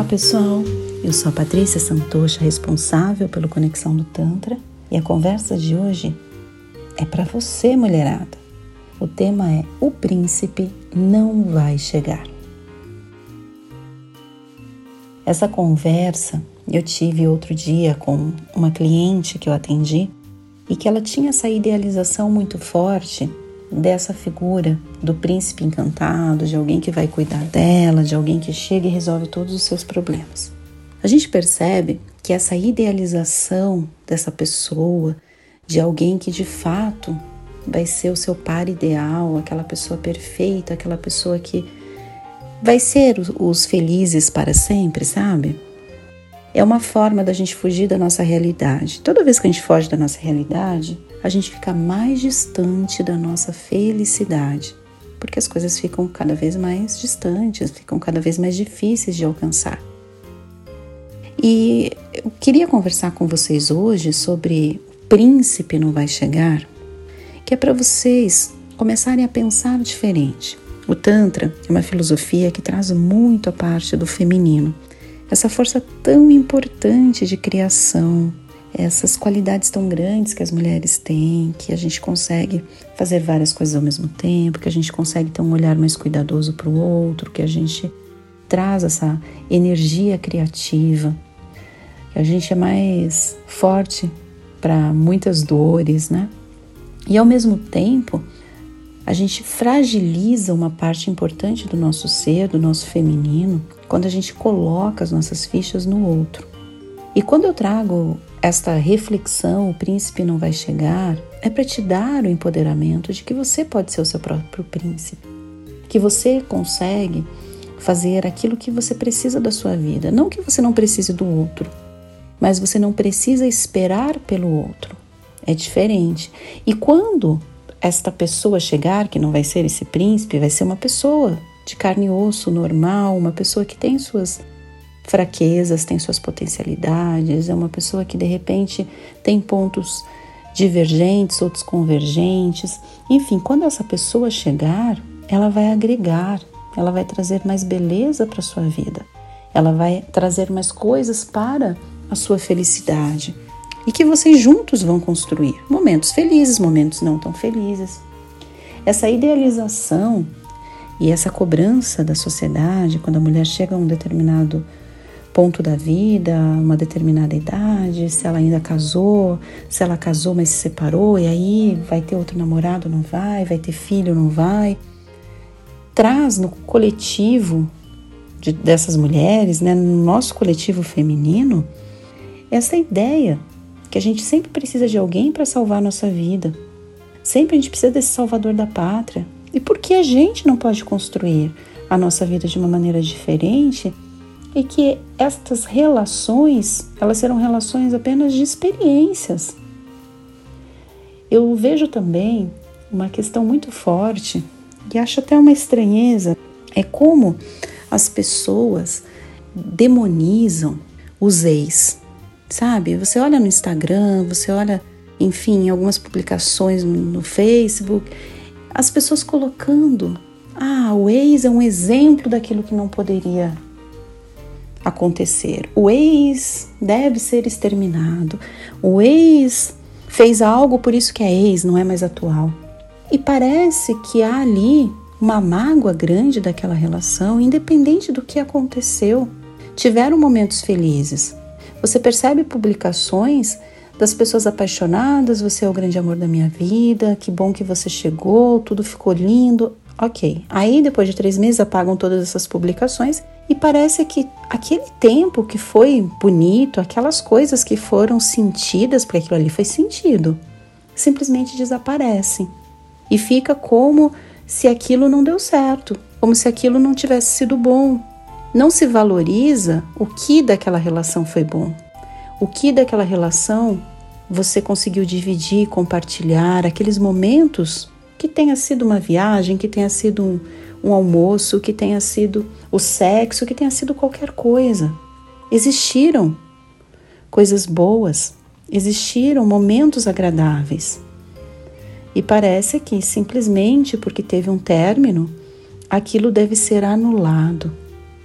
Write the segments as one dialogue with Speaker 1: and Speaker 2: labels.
Speaker 1: Olá pessoal, eu sou a Patrícia Santocha, responsável pelo Conexão do Tantra, e a conversa de hoje é para você, mulherada. O tema é O Príncipe Não Vai Chegar. Essa conversa eu tive outro dia com uma cliente que eu atendi e que ela tinha essa idealização muito forte dessa figura do príncipe encantado, de alguém que vai cuidar dela, de alguém que chega e resolve todos os seus problemas. A gente percebe que essa idealização dessa pessoa, de alguém que de fato vai ser o seu par ideal, aquela pessoa perfeita, aquela pessoa que vai ser os felizes para sempre, sabe? É uma forma da gente fugir da nossa realidade. Toda vez que a gente foge da nossa realidade, a gente fica mais distante da nossa felicidade, porque as coisas ficam cada vez mais distantes, ficam cada vez mais difíceis de alcançar. E eu queria conversar com vocês hoje sobre o príncipe não vai chegar, que é para vocês começarem a pensar diferente. O Tantra é uma filosofia que traz muito a parte do feminino, essa força tão importante de criação, essas qualidades tão grandes que as mulheres têm, que a gente consegue fazer várias coisas ao mesmo tempo, que a gente consegue ter um olhar mais cuidadoso para o outro, que a gente traz essa energia criativa, que a gente é mais forte para muitas dores, né? E ao mesmo tempo, a gente fragiliza uma parte importante do nosso ser, do nosso feminino, quando a gente coloca as nossas fichas no outro. E quando eu trago esta reflexão, o príncipe não vai chegar, é para te dar o empoderamento de que você pode ser o seu próprio príncipe, que você consegue fazer aquilo que você precisa da sua vida, não que você não precise do outro, mas você não precisa esperar pelo outro. É diferente. E quando esta pessoa chegar, que não vai ser esse príncipe, vai ser uma pessoa de carne e osso normal, uma pessoa que tem suas fraquezas, tem suas potencialidades, é uma pessoa que de repente tem pontos divergentes, outros convergentes. Enfim, quando essa pessoa chegar, ela vai agregar, ela vai trazer mais beleza para a sua vida, ela vai trazer mais coisas para a sua felicidade e que vocês juntos vão construir momentos felizes, momentos não tão felizes. Essa idealização e essa cobrança da sociedade, quando a mulher chega a um determinado ponto da vida, uma determinada idade, se ela ainda casou, se ela casou mas se separou e aí vai ter outro namorado, não vai, vai ter filho, não vai. Traz no coletivo de, dessas mulheres, né, no nosso coletivo feminino, essa ideia que a gente sempre precisa de alguém para salvar a nossa vida. Sempre a gente precisa desse salvador da pátria. E por que a gente não pode construir a nossa vida de uma maneira diferente e que estas relações, elas serão relações apenas de experiências. Eu vejo também uma questão muito forte e acho até uma estranheza, é como as pessoas demonizam os ex, sabe? Você olha no Instagram, você olha, enfim, algumas publicações no Facebook, as pessoas colocando, ah, o ex é um exemplo daquilo que não poderia acontecer. O ex deve ser exterminado. O ex fez algo, por isso que é ex, não é mais atual. E parece que há ali uma mágoa grande daquela relação, independente do que aconteceu. Tiveram momentos felizes. Você percebe publicações das pessoas apaixonadas, você é o grande amor da minha vida, que bom que você chegou, tudo ficou lindo. Ok. Aí, depois de três meses, apagam todas essas publicações e parece que aquele tempo que foi bonito, aquelas coisas que foram sentidas, porque aquilo ali foi sentido, simplesmente desaparecem. E fica como se aquilo não deu certo, como se aquilo não tivesse sido bom. Não se valoriza o que daquela relação foi bom, o que daquela relação você conseguiu dividir, compartilhar, aqueles momentos que tenha sido uma viagem, que tenha sido um, um almoço, que tenha sido o sexo, que tenha sido qualquer coisa. Existiram coisas boas, existiram momentos agradáveis. E parece que simplesmente porque teve um término, aquilo deve ser anulado.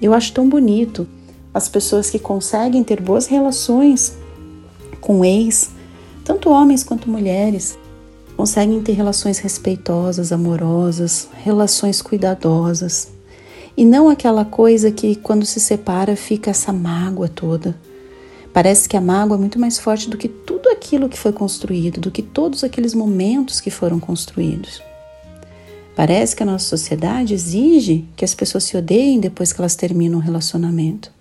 Speaker 1: Eu acho tão bonito as pessoas que conseguem ter boas relações com ex, tanto homens quanto mulheres, conseguem ter relações respeitosas, amorosas, relações cuidadosas. E não aquela coisa que quando se separa fica essa mágoa toda. Parece que a mágoa é muito mais forte do que tudo aquilo que foi construído, do que todos aqueles momentos que foram construídos. Parece que a nossa sociedade exige que as pessoas se odeiem depois que elas terminam um relacionamento,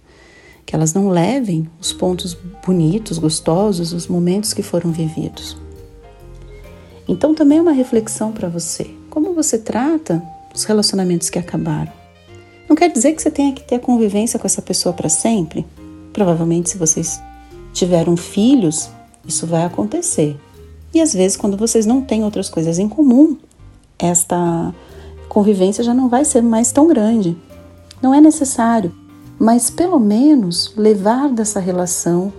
Speaker 1: que elas não levem os pontos bonitos, gostosos, os momentos que foram vividos. Então também é uma reflexão para você. Como você trata os relacionamentos que acabaram? Não quer dizer que você tenha que ter convivência com essa pessoa para sempre. Provavelmente, se vocês tiveram filhos, isso vai acontecer. E às vezes, quando vocês não têm outras coisas em comum, esta convivência já não vai ser mais tão grande. Não é necessário, mas pelo menos levar dessa relação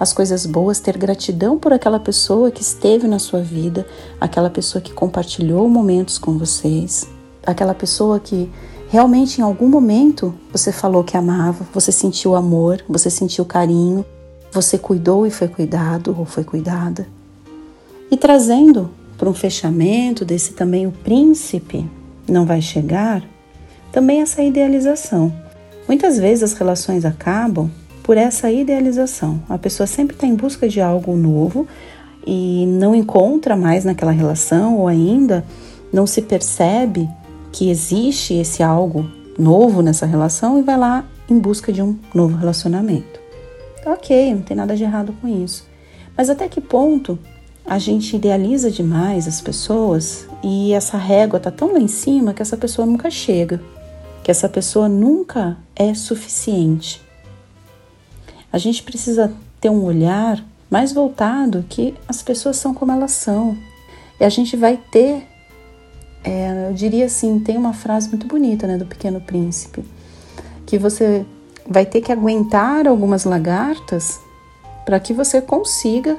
Speaker 1: as coisas boas, ter gratidão por aquela pessoa que esteve na sua vida, aquela pessoa que compartilhou momentos com vocês, aquela pessoa que realmente em algum momento você falou que amava, você sentiu amor, você sentiu carinho, você cuidou e foi cuidado ou foi cuidada. E trazendo para um fechamento desse também o príncipe não vai chegar, também essa idealização. Muitas vezes as relações acabam por essa idealização. A pessoa sempre está em busca de algo novo e não encontra mais naquela relação ou ainda não se percebe que existe esse algo novo nessa relação e vai lá em busca de um novo relacionamento. Ok, não tem nada de errado com isso. Mas até que ponto a gente idealiza demais as pessoas e essa régua está tão lá em cima que essa pessoa nunca chega, que essa pessoa nunca é suficiente. A gente precisa ter um olhar mais voltado que as pessoas são como elas são. E a gente vai ter, é, eu diria assim, tem uma frase muito bonita né, do Pequeno Príncipe, que você vai ter que aguentar algumas lagartas para que você consiga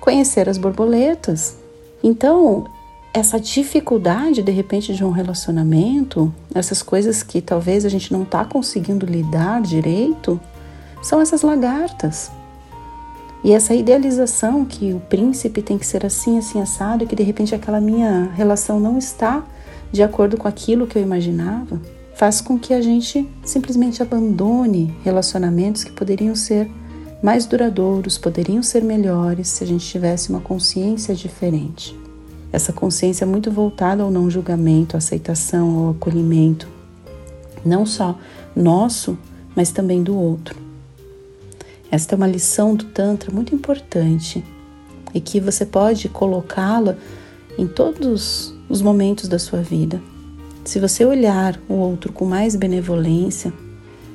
Speaker 1: conhecer as borboletas. Então, essa dificuldade de repente de um relacionamento, essas coisas que talvez a gente não está conseguindo lidar direito, são essas lagartas. E essa idealização que o príncipe tem que ser assim, assim, assado, e que de repente aquela minha relação não está de acordo com aquilo que eu imaginava, faz com que a gente simplesmente abandone relacionamentos que poderiam ser mais duradouros, poderiam ser melhores se a gente tivesse uma consciência diferente. Essa consciência muito voltada ao não julgamento, à aceitação, ao acolhimento, não só nosso, mas também do outro. Esta é uma lição do Tantra muito importante e que você pode colocá-la em todos os momentos da sua vida. Se você olhar o outro com mais benevolência,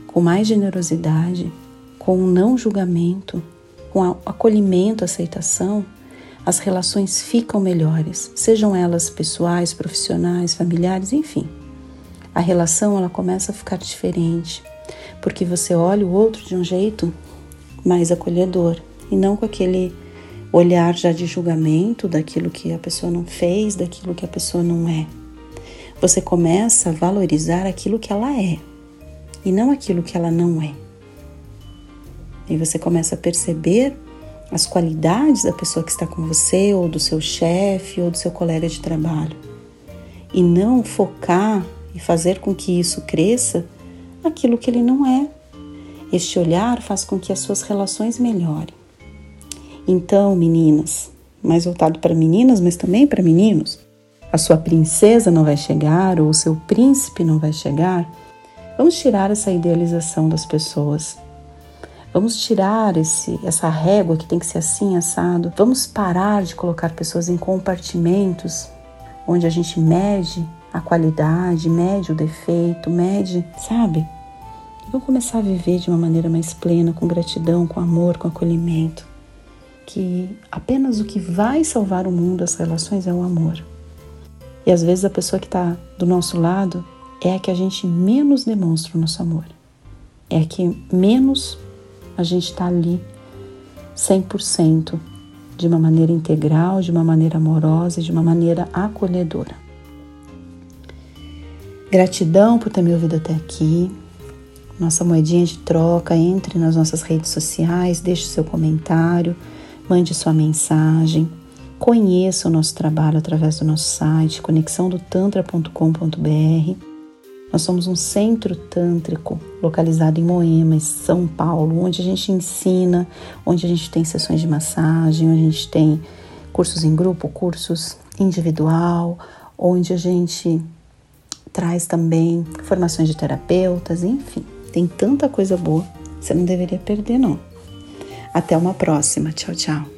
Speaker 1: com mais generosidade, com um não julgamento, com acolhimento, aceitação, as relações ficam melhores, sejam elas pessoais, profissionais, familiares, enfim. A relação ela começa a ficar diferente, porque você olha o outro de um jeito mais acolhedor e não com aquele olhar já de julgamento daquilo que a pessoa não fez, daquilo que a pessoa não é. Você começa a valorizar aquilo que ela é e não aquilo que ela não é. E você começa a perceber as qualidades da pessoa que está com você, ou do seu chefe, ou do seu colega de trabalho. E não focar e fazer com que isso cresça aquilo que ele não é. Este olhar faz com que as suas relações melhorem. Então, meninas, mais voltado para meninas, mas também para meninos, a sua princesa não vai chegar ou o seu príncipe não vai chegar. Vamos tirar essa idealização das pessoas. Vamos tirar esse, essa régua que tem que ser assim assado. Vamos parar de colocar pessoas em compartimentos onde a gente mede a qualidade, mede o defeito, mede, sabe? Vamos começar a viver de uma maneira mais plena, com gratidão, com amor, com acolhimento. Que apenas o que vai salvar o mundo, as relações, é o amor. E às vezes a pessoa que está do nosso lado é a que a gente menos demonstra o nosso amor. É a que menos a gente está ali 100%, de uma maneira integral, de uma maneira amorosa e de uma maneira acolhedora. Gratidão por ter me ouvido até aqui. Nossa moedinha de troca, entre nas nossas redes sociais, deixe seu comentário, mande sua mensagem, conheça o nosso trabalho através do nosso site conexãodotantra.com.br. Nós somos um centro tântrico localizado em Moema, São Paulo, onde a gente ensina, onde a gente tem sessões de massagem, onde a gente tem cursos em grupo, cursos individual, onde a gente traz também formações de terapeutas, enfim, tem tanta coisa boa, você não deveria perder não. Até uma próxima, tchau, tchau.